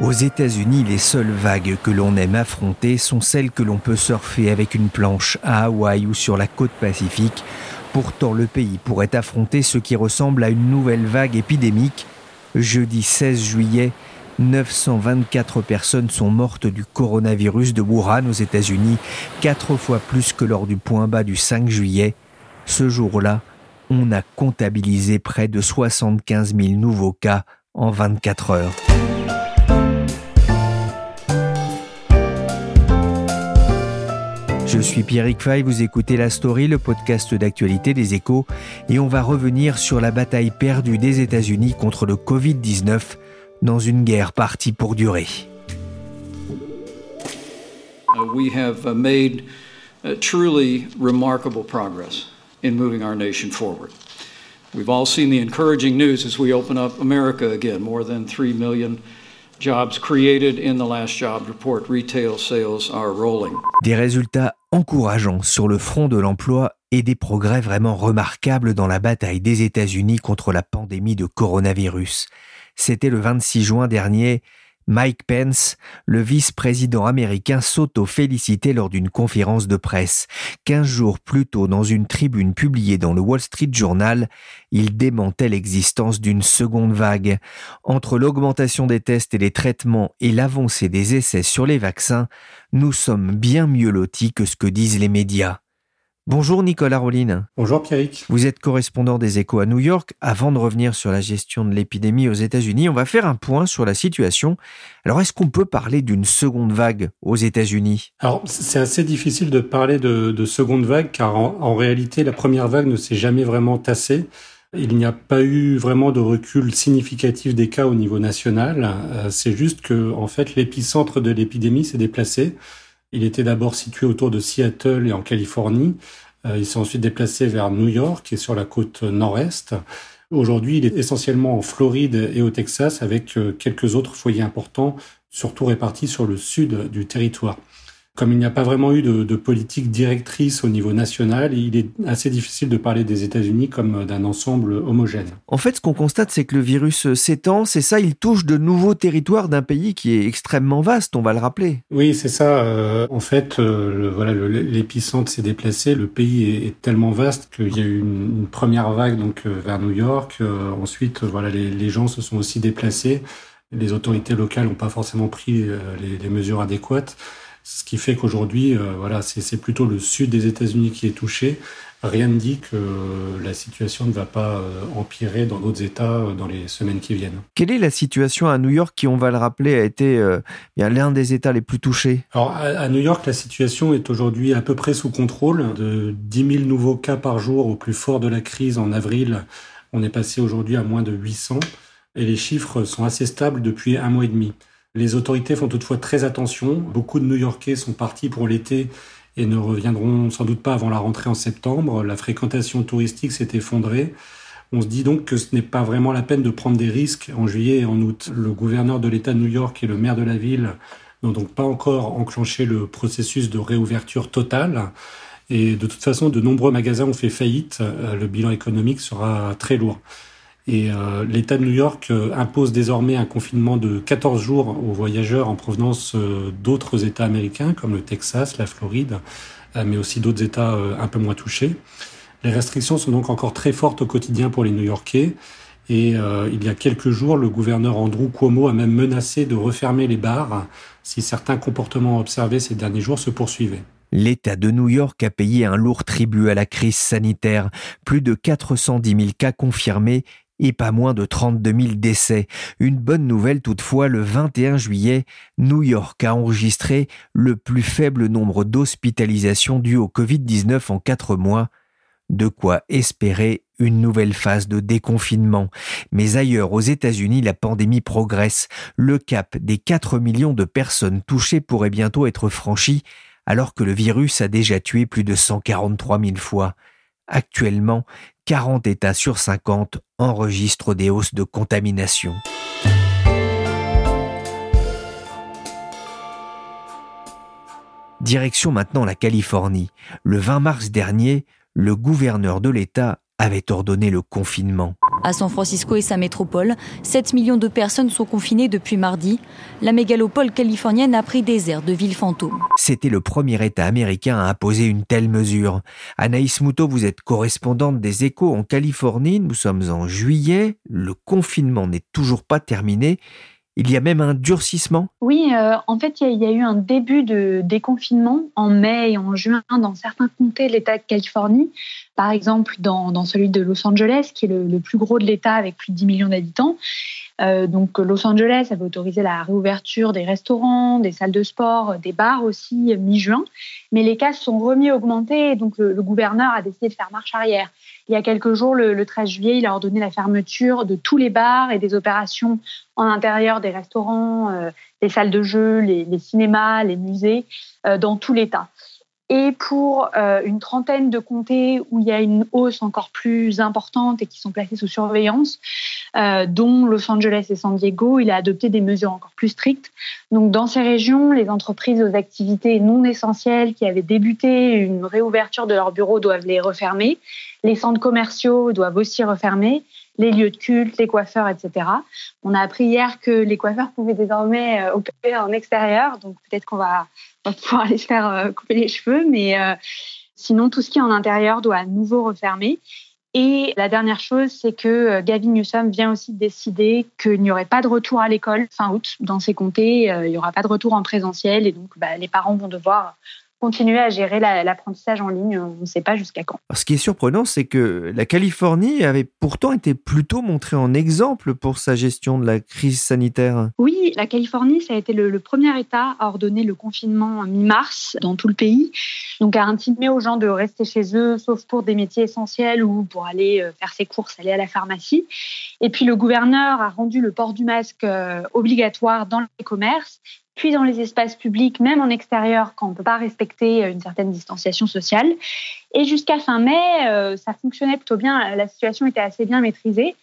Aux États-Unis, les seules vagues que l'on aime affronter sont celles que l'on peut surfer avec une planche à Hawaï ou sur la côte pacifique. Pourtant, le pays pourrait affronter ce qui ressemble à une nouvelle vague épidémique. Jeudi 16 juillet, 924 personnes sont mortes du coronavirus de Wuhan aux États-Unis, quatre fois plus que lors du point bas du 5 juillet. Ce jour-là, on a comptabilisé près de 75 000 nouveaux cas en 24 heures. Je suis Pierrick Fay, vous écoutez La Story, le podcast d'actualité des échos, et on va revenir sur la bataille perdue des États-Unis contre le Covid-19 dans une guerre partie pour durer. Uh, we have uh, made uh, truly remarkable progress in moving our nation forward. We've all seen the encouraging news as we open up America again. More than 3 million jobs created in the last job report. Retail sales are rolling. Des résultats encourageants sur le front de l'emploi et des progrès vraiment remarquables dans la bataille des États-Unis contre la pandémie de coronavirus. C'était le 26 juin dernier Mike Pence, le vice-président américain, s'auto-félicitait lors d'une conférence de presse. Quinze jours plus tôt, dans une tribune publiée dans le Wall Street Journal, il démentait l'existence d'une seconde vague. Entre l'augmentation des tests et des traitements et l'avancée des essais sur les vaccins, nous sommes bien mieux lotis que ce que disent les médias. Bonjour Nicolas Rolline. Bonjour Pierrick. Vous êtes correspondant des échos à New York. Avant de revenir sur la gestion de l'épidémie aux États-Unis, on va faire un point sur la situation. Alors est-ce qu'on peut parler d'une seconde vague aux États-Unis? Alors c'est assez difficile de parler de, seconde vague car en, réalité la première vague ne s'est jamais vraiment tassée. Il n'y a pas eu vraiment de recul significatif des cas au niveau national. Euh, c'est juste que en fait l'épicentre de l'épidémie s'est déplacé. Il était d'abord situé autour de Seattle et en Californie. Euh, il s'est ensuite déplacé vers New York et sur la côte nord-est. Aujourd'hui, il est essentiellement en Floride et au Texas avec euh, quelques autres foyers importants, surtout répartis sur le sud du territoire. Comme il n'y a pas vraiment eu de, politique directrice au niveau national, il est assez difficile de parler des États-Unis comme d'un ensemble homogène. En fait, ce qu'on constate, c'est que le virus s'étend, c'est ça, il touche de nouveaux territoires d'un pays qui est extrêmement vaste, on va le rappeler. Oui, c'est ça. Euh, en fait, euh, voilà, l'épicentre s'est déplacé. Le pays est, tellement vaste qu'il y a eu une, première vague donc euh, vers New York. ensuite, voilà, les, gens se sont aussi déplacés. Les autorités locales n'ont pas forcément pris les mesures adéquates. Ce qui fait qu'aujourd'hui, euh, voilà, c'est plutôt le sud des États-Unis qui est touché. Rien ne dit que la situation ne va pas euh, empirer dans d'autres États euh, dans les semaines qui viennent. Quelle est la situation à New York qui, on va le rappeler, a été l'un des États les plus touchés? Alors, à, New York, la situation est aujourd'hui à peu près sous contrôle. De 10 000 nouveaux cas par jour au plus fort de la crise en avril, on est passé aujourd'hui à moins de 800. Et les chiffres sont assez stables depuis un mois et demi. Les autorités font toutefois très attention. Beaucoup de New-Yorkais sont partis pour l'été et ne reviendront sans doute pas avant la rentrée en septembre. La fréquentation touristique s'est effondrée. On se dit donc que ce n'est pas vraiment la peine de prendre des risques en juillet et en août. Le gouverneur de l'État de New York et le maire de la ville n'ont donc pas encore enclenché le processus de réouverture totale. Et de toute façon, de nombreux magasins ont fait faillite. Euh, le bilan économique sera très lourd. Et euh, l'État de New York euh, impose désormais un confinement de 14 jours aux voyageurs en provenance euh, d'autres États américains comme le Texas, la Floride, mais aussi d'autres États un peu moins touchés. Les restrictions sont donc encore très fortes au quotidien pour les New-Yorkais. Et il y a quelques jours, le gouverneur Andrew Cuomo a même menacé de refermer les bars si certains comportements observés ces derniers jours se poursuivaient. L'État de New York a payé un lourd tribut à la crise sanitaire. Plus de 410 000 cas confirmés et pas moins de 32 000 décès. Une bonne nouvelle toutefois, le 21 juillet, New York a enregistré le plus faible nombre d'hospitalisations dues au Covid-19 en quatre mois, de quoi espérer une nouvelle phase de déconfinement. Mais ailleurs, aux États-Unis, la pandémie progresse. Le cap des 4 millions de personnes touchées pourrait bientôt être franchi, alors que le virus a déjà tué plus de 143 000 fois. Actuellement, 40 États sur 50 enregistrent des hausses de contamination. Direction maintenant la Californie. Le 20 mars dernier, le gouverneur de l'État avait ordonné le confinement. À San Francisco et sa métropole, 7 millions de personnes sont confinées depuis mardi. La mégalopole californienne a pris des airs de ville fantôme. C'était le premier État américain à imposer une telle mesure. Anaïs Moutot, vous êtes correspondante des échos en Californie. Nous sommes en juillet. Le confinement n'est toujours pas terminé. Il y a même un durcissement? Oui, euh, en fait, il y, a eu un début de déconfinement en mai et en juin dans certains comtés de l'État de Californie. Par exemple, dans, celui de Los Angeles, qui est le plus gros de l'État avec plus de 10 millions d'habitants. Euh, donc Los Angeles avait autorisé la réouverture des restaurants, des salles de sport, des bars aussi mi-juin, mais les cas sont remis à augmenter et donc le, gouverneur a décidé de faire marche arrière. Il y a quelques jours, le, 13 juillet, il a ordonné la fermeture de tous les bars et des opérations en intérieur des restaurants, euh, des salles de jeux, les, cinémas, les musées, euh, dans tout l'État et pour euh, une trentaine de comtés où il y a une hausse encore plus importante et qui sont placés sous surveillance, euh, dont Los Angeles et San Diego, il a adopté des mesures encore plus strictes. Donc dans ces régions, les entreprises aux activités non essentielles qui avaient débuté une réouverture de leurs bureaux doivent les refermer. Les centres commerciaux doivent aussi refermer les lieux de culte, les coiffeurs, etc. On a appris hier que les coiffeurs pouvaient désormais euh, opérer en extérieur, donc peut-être qu'on va, pouvoir aller se faire euh, couper les cheveux, mais euh, sinon tout ce qui est en intérieur doit à nouveau refermer. Et la dernière chose, c'est que Gavin Newsom vient aussi décider qu'il n'y aurait pas de retour à l'école fin août dans ces comtés. Il n'y aura pas de retour en présentiel et donc bah, les parents vont devoir continuer à gérer l'apprentissage en ligne. On ne sait pas jusqu'à quand. ce qui est surprenant, c'est que la Californie avait pourtant été plutôt montrée en exemple pour sa gestion de la crise sanitaire. Oui, la Californie, ça a été le, premier État à ordonner le confinement mi-mars dans tout le pays. Donc à intimer aux gens de rester chez eux, sauf pour des métiers essentiels ou pour aller euh, faire ses courses, aller à la pharmacie. Et puis le gouverneur a rendu le port du masque euh, obligatoire dans les commerces puis dans les espaces publics, même en extérieur, quand on ne peut pas respecter euh, une certaine distanciation sociale. Et jusqu'à fin mai, euh, ça fonctionnait plutôt bien. La situation était assez bien maîtrisée.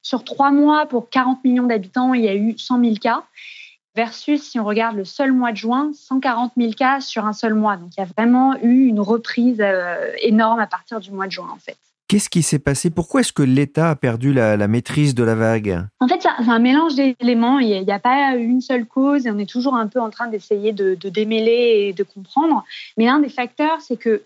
Sur trois mois, pour 40 millions d'habitants, il y a eu 100 000 cas. Versus, si on regarde le seul mois de juin, 140 000 cas sur un seul mois. Donc, il y a vraiment eu une reprise euh, énorme à partir du mois de juin, en fait. Qu'est-ce qui s'est passé? Pourquoi est-ce que l'État a perdu la, maîtrise de la vague? En fait, c'est un mélange d'éléments. Il n'y a, pas une seule cause et on est toujours un peu en train d'essayer de, démêler et de comprendre. Mais l'un des facteurs, c'est que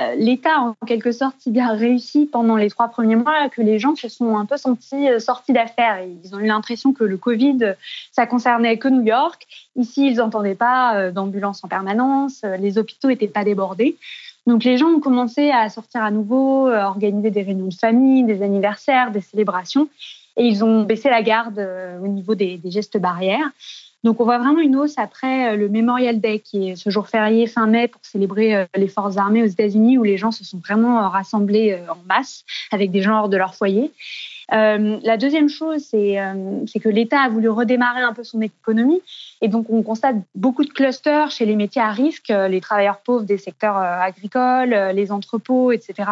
euh, l'État, en quelque sorte, si bien réussi pendant les trois premiers mois que les gens se sont un peu sentis euh, sortis d'affaires. Ils ont eu l'impression que le Covid, ça concernait que New York. Ici, ils n'entendaient pas euh, d'ambulance en permanence, les hôpitaux n'étaient pas débordés. Donc les gens ont commencé à sortir à nouveau, à organiser des réunions de famille, des anniversaires, des célébrations, et ils ont baissé la garde euh, au niveau des, gestes barrières. Donc on voit vraiment une hausse après euh, le Memorial Day, qui est ce jour férié fin mai pour célébrer euh, les forces armées aux États-Unis, où les gens se sont vraiment rassemblés en masse avec des gens hors de leur foyer. Euh, la deuxième chose, euh, c'est que l'État a voulu redémarrer un peu son économie. Et donc, on constate beaucoup de clusters chez les métiers à risque, euh, les travailleurs pauvres des secteurs agricoles, les entrepôts, etc.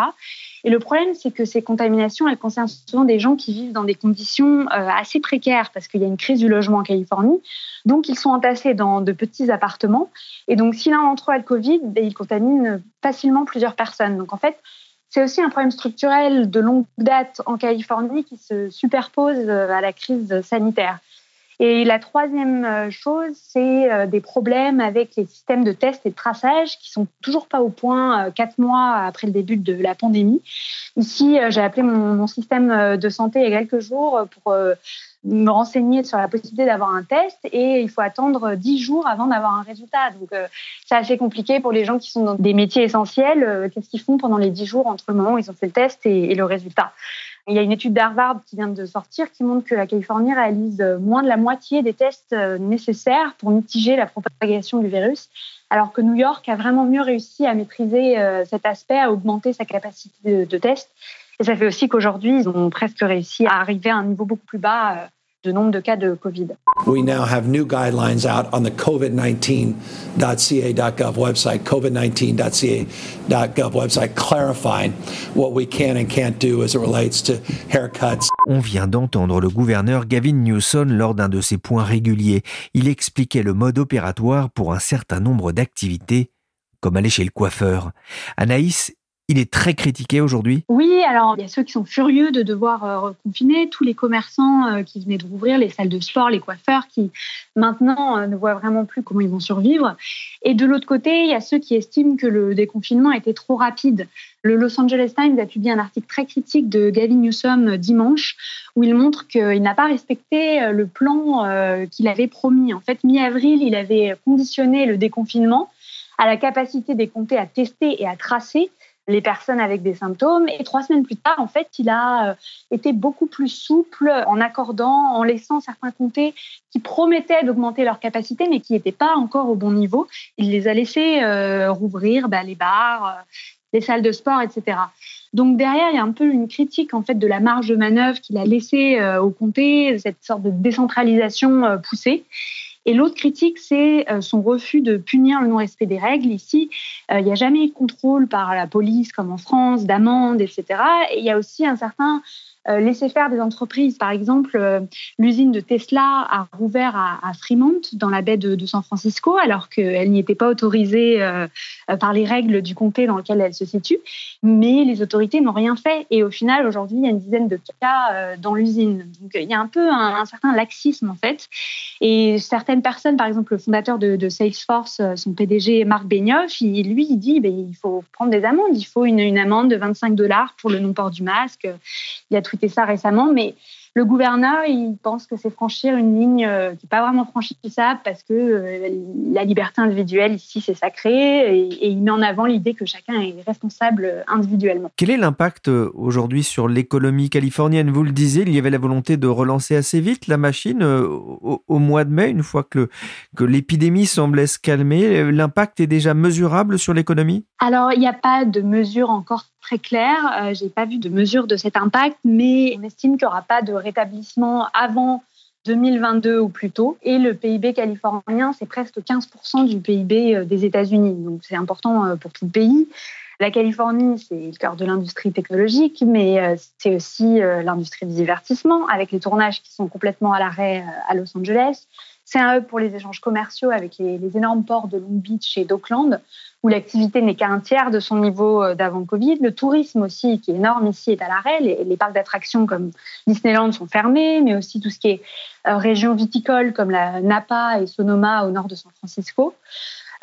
Et le problème, c'est que ces contaminations, elles concernent souvent des gens qui vivent dans des conditions assez précaires parce qu'il y a une crise du logement en Californie. Donc, ils sont entassés dans de petits appartements. Et donc, si l'un d'entre eux a le Covid, ben, il contamine facilement plusieurs personnes. Donc, en fait, c'est aussi un problème structurel de longue date en Californie qui se superpose euh, à la crise sanitaire. Et la troisième euh, chose, c'est euh, des problèmes avec les systèmes de tests et de traçage qui sont toujours pas au point quatre mois après le début de la pandémie. Ici, j'ai appelé mon, système de santé il y a quelques jours pour me renseigner sur la possibilité d'avoir un test et il faut attendre 10 jours avant d'avoir un résultat. Donc, euh, c'est assez compliqué pour les gens qui sont dans des métiers essentiels. Euh, qu'est-ce qu'ils font pendant les 10 jours entre le moment où ils ont fait le test et, le résultat il y a une étude d'Harvard qui vient de sortir qui montre que la Californie réalise moins de la moitié des tests euh, nécessaires pour mitiger la propagation du virus, alors que New York a vraiment mieux réussi à maîtriser cet aspect, à augmenter sa capacité de, de test. Et ça fait aussi qu'aujourd'hui, ils ont presque réussi à arriver à un niveau beaucoup plus bas de nombre de cas de Covid. We now have new guidelines out on the covid19.ca.gov website, covid19.ca.gov website, clarifying what we can and can't do as it relates to haircuts. On vient d'entendre le gouverneur Gavin Newsom lors d'un de ses points réguliers. Il expliquait le mode opératoire pour un certain nombre d'activités, comme aller chez le coiffeur. Anaïs il est très critiqué aujourd'hui Oui, alors il y a ceux qui sont furieux de devoir euh, reconfiner, tous les commerçants euh, qui venaient de rouvrir, les salles de sport, les coiffeurs qui maintenant euh, ne voient vraiment plus comment ils vont survivre. Et de l'autre côté, il y a ceux qui estiment que le déconfinement était trop rapide. Le Los Angeles Times a publié un article très critique de Gavin Newsom dimanche où il montre qu'il n'a pas respecté le plan qu'il avait promis. En fait, mi-avril, il avait conditionné le déconfinement à la capacité des comtés à tester et à tracer les personnes avec des symptômes. Et trois semaines plus tard, en fait, il a euh, été beaucoup plus souple en accordant, en laissant certains comtés qui promettaient d'augmenter leur capacité, mais qui n'étaient pas encore au bon niveau. Il les a laissés euh, rouvrir bah, les bars, euh, les salles de sport, etc. Donc derrière, il y a un peu une critique en fait de la marge de manœuvre qu'il a laissée au comté, cette sorte de décentralisation poussée. Et l'autre critique, c'est euh, son refus de punir le non-respect des règles. Ici, euh, il n'y a jamais contrôle par la police comme en France, d'amende, etc. Et il y a aussi un certain euh, laisser faire des entreprises. Par exemple, euh, l'usine de Tesla a rouvert à, Fremont, dans la baie de, San Francisco, alors qu'elle n'y était pas autorisée euh, par les règles du comté dans lequel elle se situe. Mais les autorités n'ont rien fait. Et au final, aujourd'hui, il y a une dizaine de cas dans l'usine. Donc, il y a un peu un, certain laxisme, en fait. Et certaines personnes, par exemple, le fondateur de, Salesforce, son PDG, Marc Benioff, lui, il dit ben, il faut prendre des amendes. Il faut une, amende de 25 dollars pour le non-port du masque. Il y a tweeté ça récemment, mais le gouverneur, il pense que c'est franchir une ligne euh, qui n'est pas vraiment franchissable parce que euh, la liberté individuelle ici, c'est sacré et, il met en avant l'idée que chacun est responsable individuellement. Quel est l'impact euh, aujourd'hui sur l'économie californienne? Vous le disiez, il y avait la volonté de relancer assez vite la machine au, au mois de mai, une fois que, que l'épidémie semblait se calmer. L'impact est déjà mesurable sur l'économie? Alors, il n'y a pas de mesure encore très claire. Euh, j'ai pas vu de mesure de cet impact, mais on estime qu'il n'y aura pas de rétablissement avant 2022 ou plus tôt. Et le PIB californien, c'est presque 15% du PIB euh, des États-Unis. Donc c'est important euh, pour tout le pays. La Californie, c'est le cœur de l'industrie technologique, mais c'est aussi l'industrie du divertissement, avec les tournages qui sont complètement à l'arrêt à Los Angeles. C'est un hub pour les échanges commerciaux avec les, énormes ports de Long Beach et d'Oakland où l'activité n'est qu'à un tiers de son niveau euh, d'avant Covid. Le tourisme aussi, qui est énorme ici, est à l'arrêt. Les, parcs d'attractions comme Disneyland sont fermés, mais aussi tout ce qui est euh, région viticole comme la Napa et Sonoma au nord de San Francisco.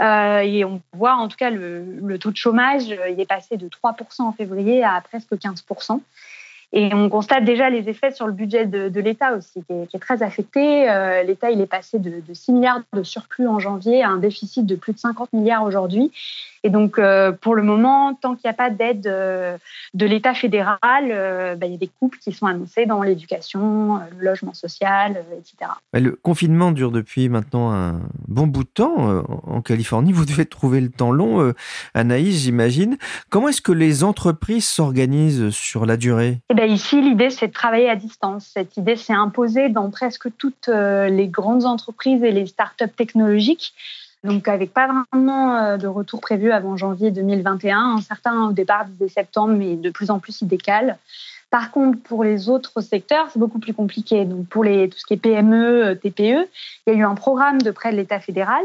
Euh, et on voit en tout cas le, taux de chômage, il est passé de 3% en février à presque 15%. Et on constate déjà les effets sur le budget de, l'État aussi, qui est, très affecté. Euh, L'État, il est passé de, de 6 milliards de surplus en janvier à un déficit de plus de 50 milliards aujourd'hui. Et donc, euh, pour le moment, tant qu'il n'y a pas d'aide euh, de l'État fédéral, bah, il y a des coupes qui sont annoncées dans l'éducation, le logement social, etc. Le confinement dure depuis maintenant un bon bout de temps en Californie. Vous devez trouver le temps long, Anaïs, j'imagine. Comment est-ce que les entreprises s'organisent sur la durée? Eh bien, Ici, l'idée, c'est de travailler à distance. Cette idée s'est imposée dans presque toutes les grandes entreprises et les startups technologiques donc avec pas vraiment euh, de retour prévu avant janvier 2021. Certains au départ disaient septembre, mais de plus en plus ils décalent. Par contre, pour les autres secteurs, c'est beaucoup plus compliqué. Donc pour les, tout ce qui est PME, TPE, il y a eu un programme de prêt de l'État fédéral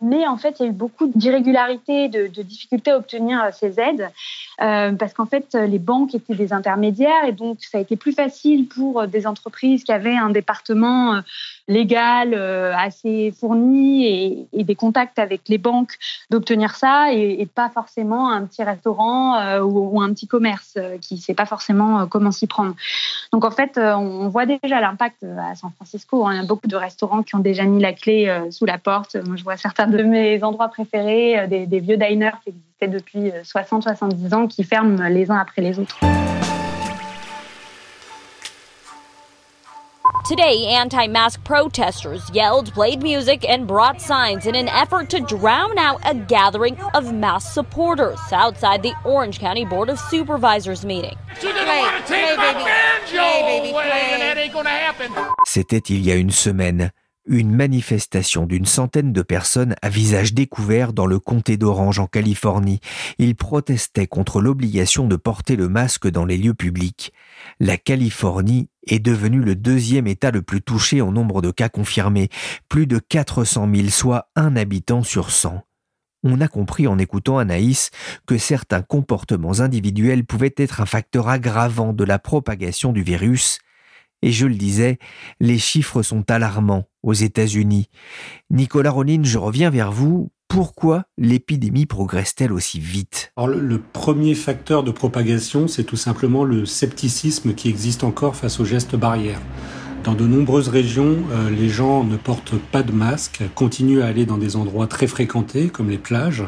mais en fait, il y a eu beaucoup d'irrégularités, de, difficultés à obtenir euh, ces aides, euh, parce qu'en fait, les banques étaient des intermédiaires, et donc ça a été plus facile pour des entreprises qui avaient un département légal euh, assez fourni et, des contacts avec les banques d'obtenir ça et, pas forcément un petit restaurant euh, ou, ou, un petit commerce euh, qui ne sait pas forcément comment s'y prendre. Donc en fait, on voit déjà l'impact à San Francisco. Hein. Il y a beaucoup de restaurants qui ont déjà mis la clé sous la porte. Moi, je vois certains de mes endroits préférés, des, des vieux diners qui existaient depuis 60-70 ans, qui ferment les uns après les autres. Today, anti mask protesters yelled, played music, and brought signs in an effort to drown out a gathering of mask supporters outside the Orange County Board of Supervisors meeting. C'était il y a une semaine une manifestation d'une centaine de personnes à visage découvert dans le comté d'Orange en Californie. Ils protestaient contre l'obligation de porter le masque dans les lieux publics. La Californie est devenue le deuxième État le plus touché en nombre de cas confirmés, plus de 400 000, soit un habitant sur 100. On a compris en écoutant Anaïs que certains comportements individuels pouvaient être un facteur aggravant de la propagation du virus, et je le disais, les chiffres sont alarmants aux États-Unis. Nicolas Ronin, je reviens vers vous. Pourquoi l'épidémie progresse-t-elle aussi vite? Le, premier facteur de propagation, c'est tout simplement le scepticisme qui existe encore face aux gestes barrières. Dans de nombreuses régions, euh, les gens ne portent pas de masque, continuent à aller dans des endroits très fréquentés, comme les plages.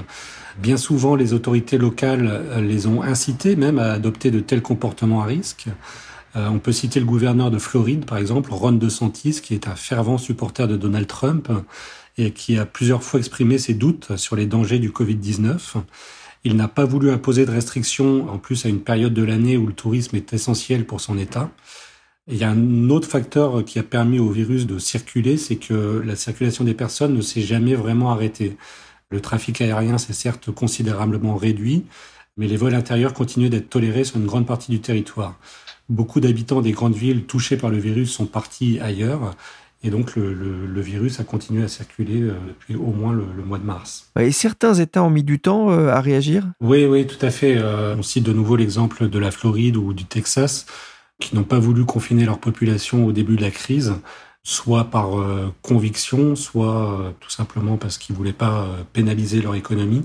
Bien souvent, les autorités locales euh, les ont incités même à adopter de tels comportements à risque. Euh, on peut citer le gouverneur de Floride, par exemple, Ron DeSantis, qui est un fervent supporter de Donald Trump et qui a plusieurs fois exprimé ses doutes sur les dangers du Covid-19. Il n'a pas voulu imposer de restrictions, en plus à une période de l'année où le tourisme est essentiel pour son État. il y a un autre facteur qui a permis au virus de circuler, c'est que la circulation des personnes ne s'est jamais vraiment arrêtée. Le trafic aérien s'est certes considérablement réduit, mais les vols intérieurs continuent d'être tolérés sur une grande partie du territoire. Beaucoup d'habitants des grandes villes touchées par le virus sont partis ailleurs. Et donc le, virus a continué à circuler euh, depuis au moins le, mois de mars. Et certains États ont mis du temps euh, à réagir? Oui, oui, tout à fait. Euh, on cite de nouveau l'exemple de la Floride ou du Texas, qui n'ont pas voulu confiner leur population au début de la crise, soit par conviction, soit tout simplement parce qu'ils voulaient pas pénaliser leur économie.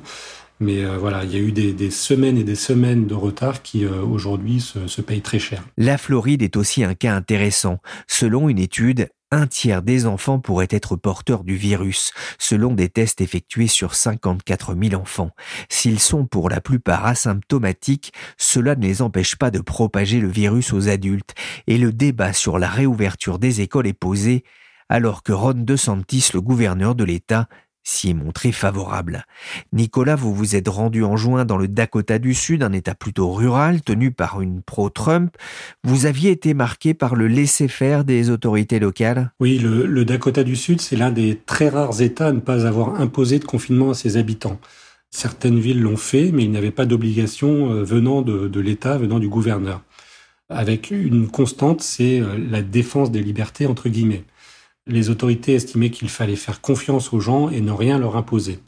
Mais euh, voilà, il y a eu des, semaines et des semaines de retard qui euh, aujourd'hui se, se payent très cher. La Floride est aussi un cas intéressant. Selon une étude, un tiers des enfants pourraient être porteurs du virus, selon des tests effectués sur 54 000 enfants. S'ils sont pour la plupart asymptomatiques, cela ne les empêche pas de propager le virus aux adultes, et le débat sur la réouverture des écoles est posé, alors que Ron DeSantis, le gouverneur de l'État, s'y est montré favorable. Nicolas, vous vous êtes rendu en juin dans le Dakota du Sud, un État plutôt rural tenu par une pro-Trump. Vous aviez été marqué par le laisser-faire des autorités locales? Oui, le, Dakota du Sud, c'est l'un des très rares États à ne pas avoir imposé de confinement à ses habitants. Certaines villes l'ont fait, mais il n'y avait pas d'obligation euh, venant de, l'État, venant du gouverneur. Avec une constante, c'est euh, la défense des libertés, entre guillemets les autorités estimaient qu'il fallait faire confiance aux gens et ne rien leur imposer.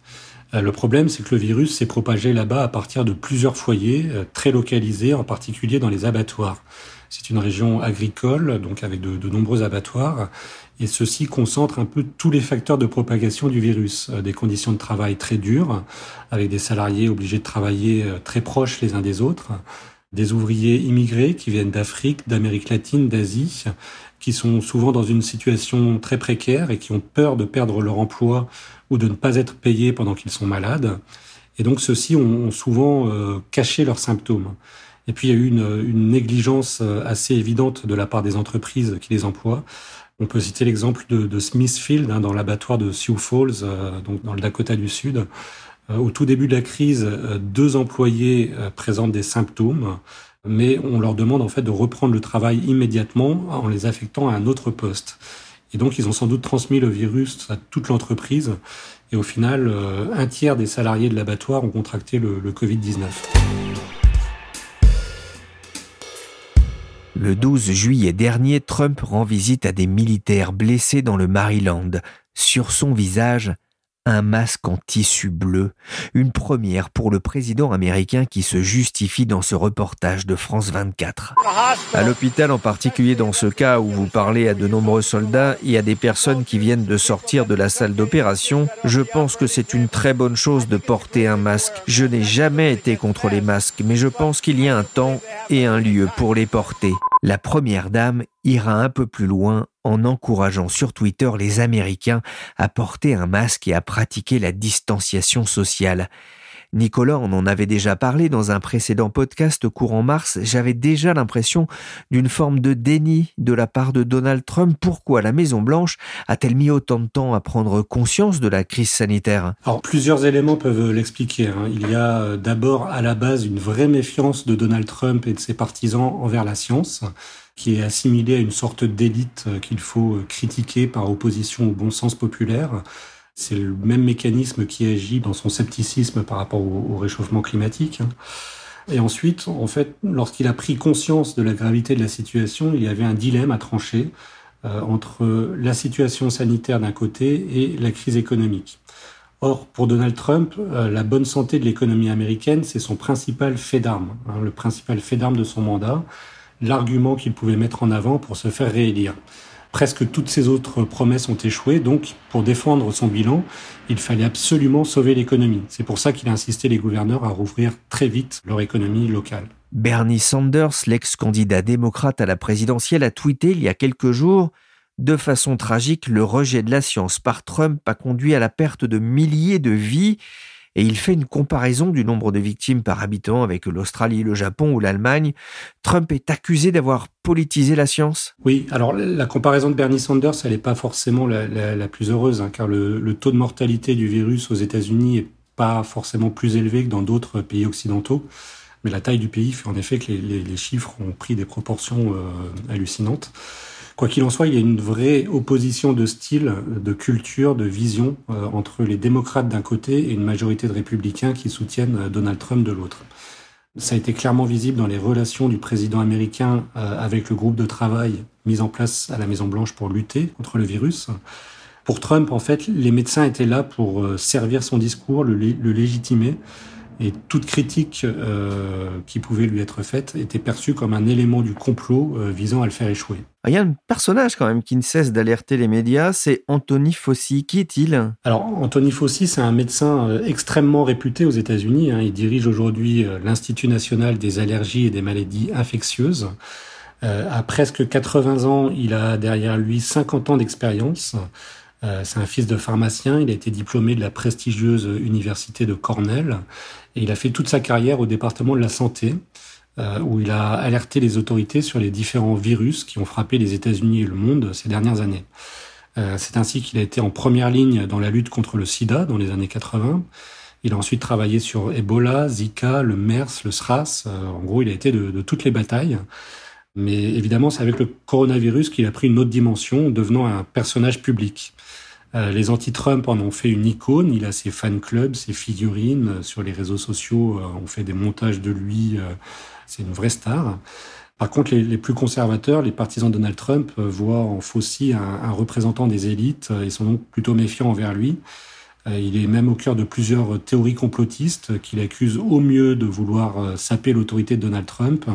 Euh, le problème, c'est que le virus s'est propagé là-bas à partir de plusieurs foyers euh, très localisés, en particulier dans les abattoirs. C'est une région agricole, donc avec de, nombreux abattoirs, et ceci concentre un peu tous les facteurs de propagation du virus. Euh, des conditions de travail très dures, avec des salariés obligés de travailler très proches les uns des autres, des ouvriers immigrés qui viennent d'Afrique, d'Amérique latine, d'Asie, qui sont souvent dans une situation très précaire et qui ont peur de perdre leur emploi ou de ne pas être payés pendant qu'ils sont malades. Et donc ceux-ci ont, souvent euh, caché leurs symptômes. Et puis il y a eu une, négligence euh, assez évidente de la part des entreprises qui les emploient. On peut citer l'exemple de, Smithfield hein, dans l'abattoir de Sioux Falls, euh, donc dans le Dakota du Sud. au tout début de la crise, deux employés présentent des symptômes mais on leur demande en fait de reprendre le travail immédiatement en les affectant à un autre poste. Et donc ils ont sans doute transmis le virus à toute l'entreprise. Et au final, euh, un tiers des salariés de l'abattoir ont contracté le, le Covid-19. Le 12 juillet dernier, Trump rend visite à des militaires blessés dans le Maryland. Sur son visage, un masque en tissu bleu, une première pour le président américain qui se justifie dans ce reportage de France 24. À l'hôpital en particulier dans ce cas où vous parlez à de nombreux soldats et à des personnes qui viennent de sortir de la salle d'opération, je pense que c'est une très bonne chose de porter un masque. Je n'ai jamais été contre les masques, mais je pense qu'il y a un temps et un lieu pour les porter. La première dame ira un peu plus loin en encourageant sur Twitter les Américains à porter un masque et à pratiquer la distanciation sociale. Nicolas, on en avait déjà parlé dans un précédent podcast courant mars, j'avais déjà l'impression d'une forme de déni de la part de Donald Trump. Pourquoi la Maison-Blanche a-t-elle mis autant de temps à prendre conscience de la crise sanitaire? Alors, plusieurs éléments peuvent l'expliquer. Hein. Il y a euh, d'abord à la base une vraie méfiance de Donald Trump et de ses partisans envers la science qui est assimilée à une sorte d'élite euh, qu'il faut euh, critiquer par opposition au bon sens populaire. C'est le même mécanisme qui agit dans son scepticisme par rapport au, réchauffement climatique. Et ensuite, en fait, lorsqu'il a pris conscience de la gravité de la situation, il y avait un dilemme à trancher euh, entre la situation sanitaire d'un côté et la crise économique. Or, pour Donald Trump, la bonne santé de l'économie américaine, c'est son principal fait d'armes, hein, le principal fait d'armes de son mandat, l'argument qu'il pouvait mettre en avant pour se faire réélire. Presque toutes ses autres promesses ont échoué, donc pour défendre son bilan, il fallait absolument sauver l'économie. C'est pour ça qu'il a insisté les gouverneurs à rouvrir très vite leur économie locale. Bernie Sanders, l'ex-candidat démocrate à la présidentielle, a tweeté il y a quelques jours de façon tragique, le rejet de la science par Trump a conduit à la perte de milliers de vies et il fait une comparaison du nombre de victimes par habitant avec l'Australie, le Japon ou l'Allemagne. Trump est accusé d'avoir politisé la science? Oui, alors la comparaison de Bernie Sanders, elle n'est pas forcément la, plus heureuse, hein, car le, taux de mortalité du virus aux États-Unis est pas forcément plus élevé que dans d'autres pays occidentaux. Mais la taille du pays fait en effet que les, chiffres ont pris des proportions euh, hallucinantes. Quoi qu'il en soit, il y a une vraie opposition de style, de culture, de vision euh, entre les démocrates d'un côté et une majorité de républicains qui soutiennent euh, Donald Trump de l'autre. Ça a été clairement visible dans les relations du président américain euh, avec le groupe de travail mis en place à la Maison Blanche pour lutter contre le virus. Pour Trump, en fait, les médecins étaient là pour servir son discours, le légitimer, et toute critique euh, qui pouvait lui être faite était perçue comme un élément du complot euh, visant à le faire échouer. Il y a un personnage quand même qui ne cesse d'alerter les médias, c'est Anthony Fauci. Qui est-il? Alors Anthony Fauci, c'est un médecin euh, extrêmement réputé aux États-Unis. Hein. Il dirige aujourd'hui l'Institut national des allergies et des maladies infectieuses. à presque 80 ans, il a derrière lui 50 ans d'expérience. c'est un fils de pharmacien, il a été diplômé de la prestigieuse université de Cornell il a fait toute sa carrière au département de la santé, euh, où il a alerté les autorités sur les différents virus qui ont frappé les États-Unis et le monde ces dernières années. Euh, c'est ainsi qu'il a été en première ligne dans la lutte contre le sida dans les années 80. Il a ensuite travaillé sur Ebola, Zika, le MERS, le SRAS. Euh, en gros, il a été de toutes les batailles. Mais évidemment, c'est avec le coronavirus qu'il a pris une autre dimension, devenant un personnage public. Euh, les anti-Trump en ont fait une icône. Il a ses fan clubs, ses figurines euh, sur les réseaux sociaux. Euh, on fait des montages de lui. c'est une vraie star. Par contre, les, plus conservateurs, les partisans de Donald Trump, voient en Fauci un, représentant des élites et sont donc plutôt méfiants envers lui. il est même au cœur de plusieurs théories complotistes qu'il accuse au mieux de vouloir saper l'autorité de Donald Trump,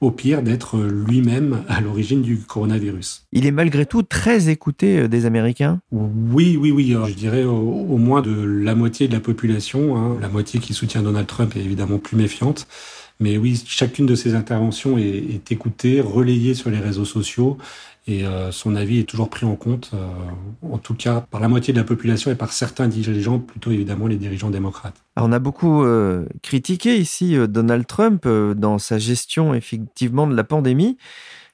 au pire d'être lui-même à l'origine du coronavirus. Il est malgré tout très écouté euh, des Américains Oui, oui, oui. je dirais au, moins de la moitié de la population. Hein. La moitié qui soutient Donald Trump est évidemment plus méfiante. Mais oui, chacune de ses interventions est, est écoutée, relayée sur les réseaux sociaux et euh, son avis est toujours pris en compte, euh, en tout cas par la moitié de la population et par certains dirigeants, plutôt évidemment les dirigeants démocrates. on a beaucoup euh, critiqué ici Donald Trump dans sa gestion effectivement de la pandémie.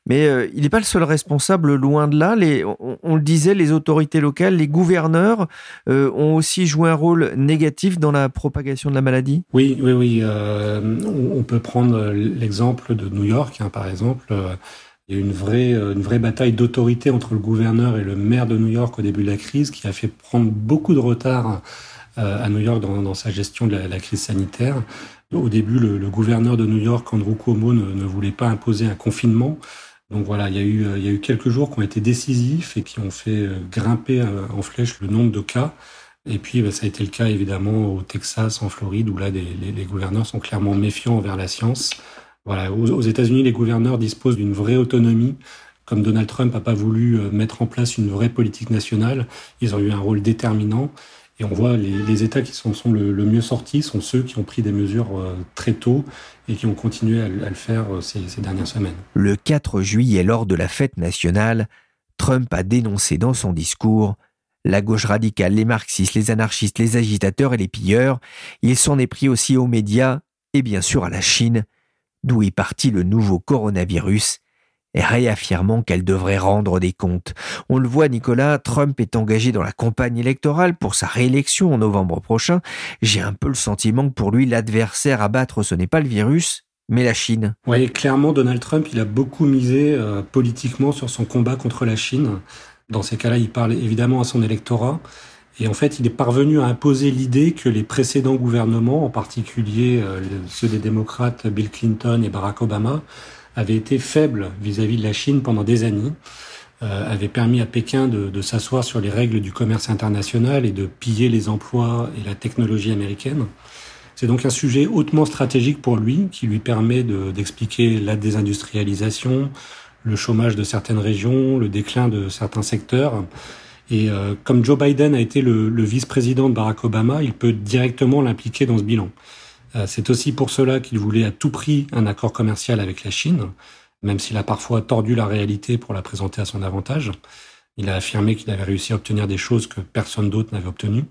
Mais il n'est pas le seul responsable, loin de là. Les, on, le disait, les autorités locales, les gouverneurs ont aussi joué un rôle négatif dans la propagation de la maladie. Oui, oui, oui. on, peut prendre l'exemple de New York, hein, par exemple. Il y a eu une vraie, euh, une vraie bataille d'autorité entre le gouverneur et le maire de New York au début de la crise qui a fait prendre beaucoup de retard euh, à New York dans, sa gestion de la, crise sanitaire. Au début, le, gouverneur de New York, Andrew Cuomo, ne, voulait pas imposer un confinement. Donc voilà, il y, a eu, il y a eu quelques jours qui ont été décisifs et qui ont fait euh, grimper en flèche le nombre de cas. Et puis, bah, ça a été le cas évidemment au Texas, en Floride, où là, les gouverneurs sont clairement méfiants envers la science. Voilà, aux, États-Unis, les gouverneurs disposent d'une vraie autonomie. Comme Donald Trump n'a pas voulu euh, mettre en place une vraie politique nationale, ils ont eu un rôle déterminant. Et on voit les, les États qui sont, le, mieux sortis sont ceux qui ont pris des mesures euh, très tôt et qui ont continué à, le faire euh, ces dernières semaines. Le 4 juillet, lors de la fête nationale, Trump a dénoncé dans son discours La gauche radicale, les marxistes, les anarchistes, les agitateurs et les pilleurs, il s'en est pris aussi aux médias et bien sûr à la Chine, d'où est parti le nouveau coronavirus réaffirmant qu'elle devrait rendre des comptes. On le voit, Nicolas, Trump est engagé dans la campagne électorale pour sa réélection en novembre prochain. J'ai un peu le sentiment que pour lui, l'adversaire à battre, ce n'est pas le virus, mais la Chine. Oui, clairement, Donald Trump, il a beaucoup misé euh, politiquement sur son combat contre la Chine. Dans ces cas-là, il parle évidemment à son électorat. Et en fait, il est parvenu à imposer l'idée que les précédents gouvernements, en particulier euh, ceux des démocrates Bill Clinton et Barack Obama, avait été faible vis-à-vis de la Chine pendant des années, euh, avait permis à Pékin de, de s'asseoir sur les règles du commerce international et de piller les emplois et la technologie américaine. C'est donc un sujet hautement stratégique pour lui, qui lui permet d'expliquer la désindustrialisation, le chômage de certaines régions, le déclin de certains secteurs. Et euh, comme Joe Biden a été le, vice-président de Barack Obama, il peut directement l'impliquer dans ce bilan. Euh, c'est aussi pour cela qu'il voulait à tout prix un accord commercial avec la Chine, même s'il a parfois tordu la réalité pour la présenter à son avantage. Il a affirmé qu'il avait réussi à obtenir des choses que personne d'autre n'avait obtenues.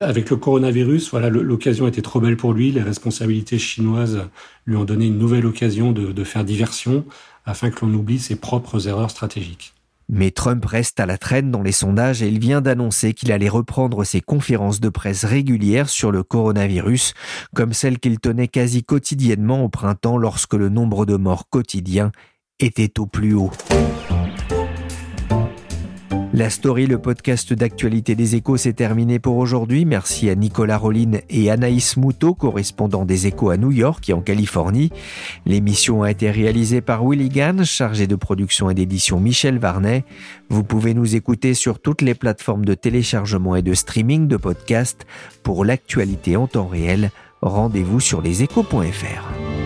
Avec le coronavirus, voilà, l'occasion était trop belle pour lui. Les responsabilités chinoises lui ont donné une nouvelle occasion de faire diversion afin que l'on oublie ses propres erreurs stratégiques. Mais Trump reste à la traîne dans les sondages et il vient d'annoncer qu'il allait reprendre ses conférences de presse régulières sur le coronavirus, comme celles qu'il tenait quasi quotidiennement au printemps lorsque le nombre de morts quotidiens était au plus haut. La story, le podcast d'actualité des échos, s'est terminé pour aujourd'hui. Merci à Nicolas Rollin et Anaïs Moutot, correspondants des échos à New York et en Californie. L'émission a été réalisée par Willy Gann, chargé de production et d'édition Michel Varnet. Vous pouvez nous écouter sur toutes les plateformes de téléchargement et de streaming de podcasts. Pour l'actualité en temps réel, rendez-vous sur leséchos.fr.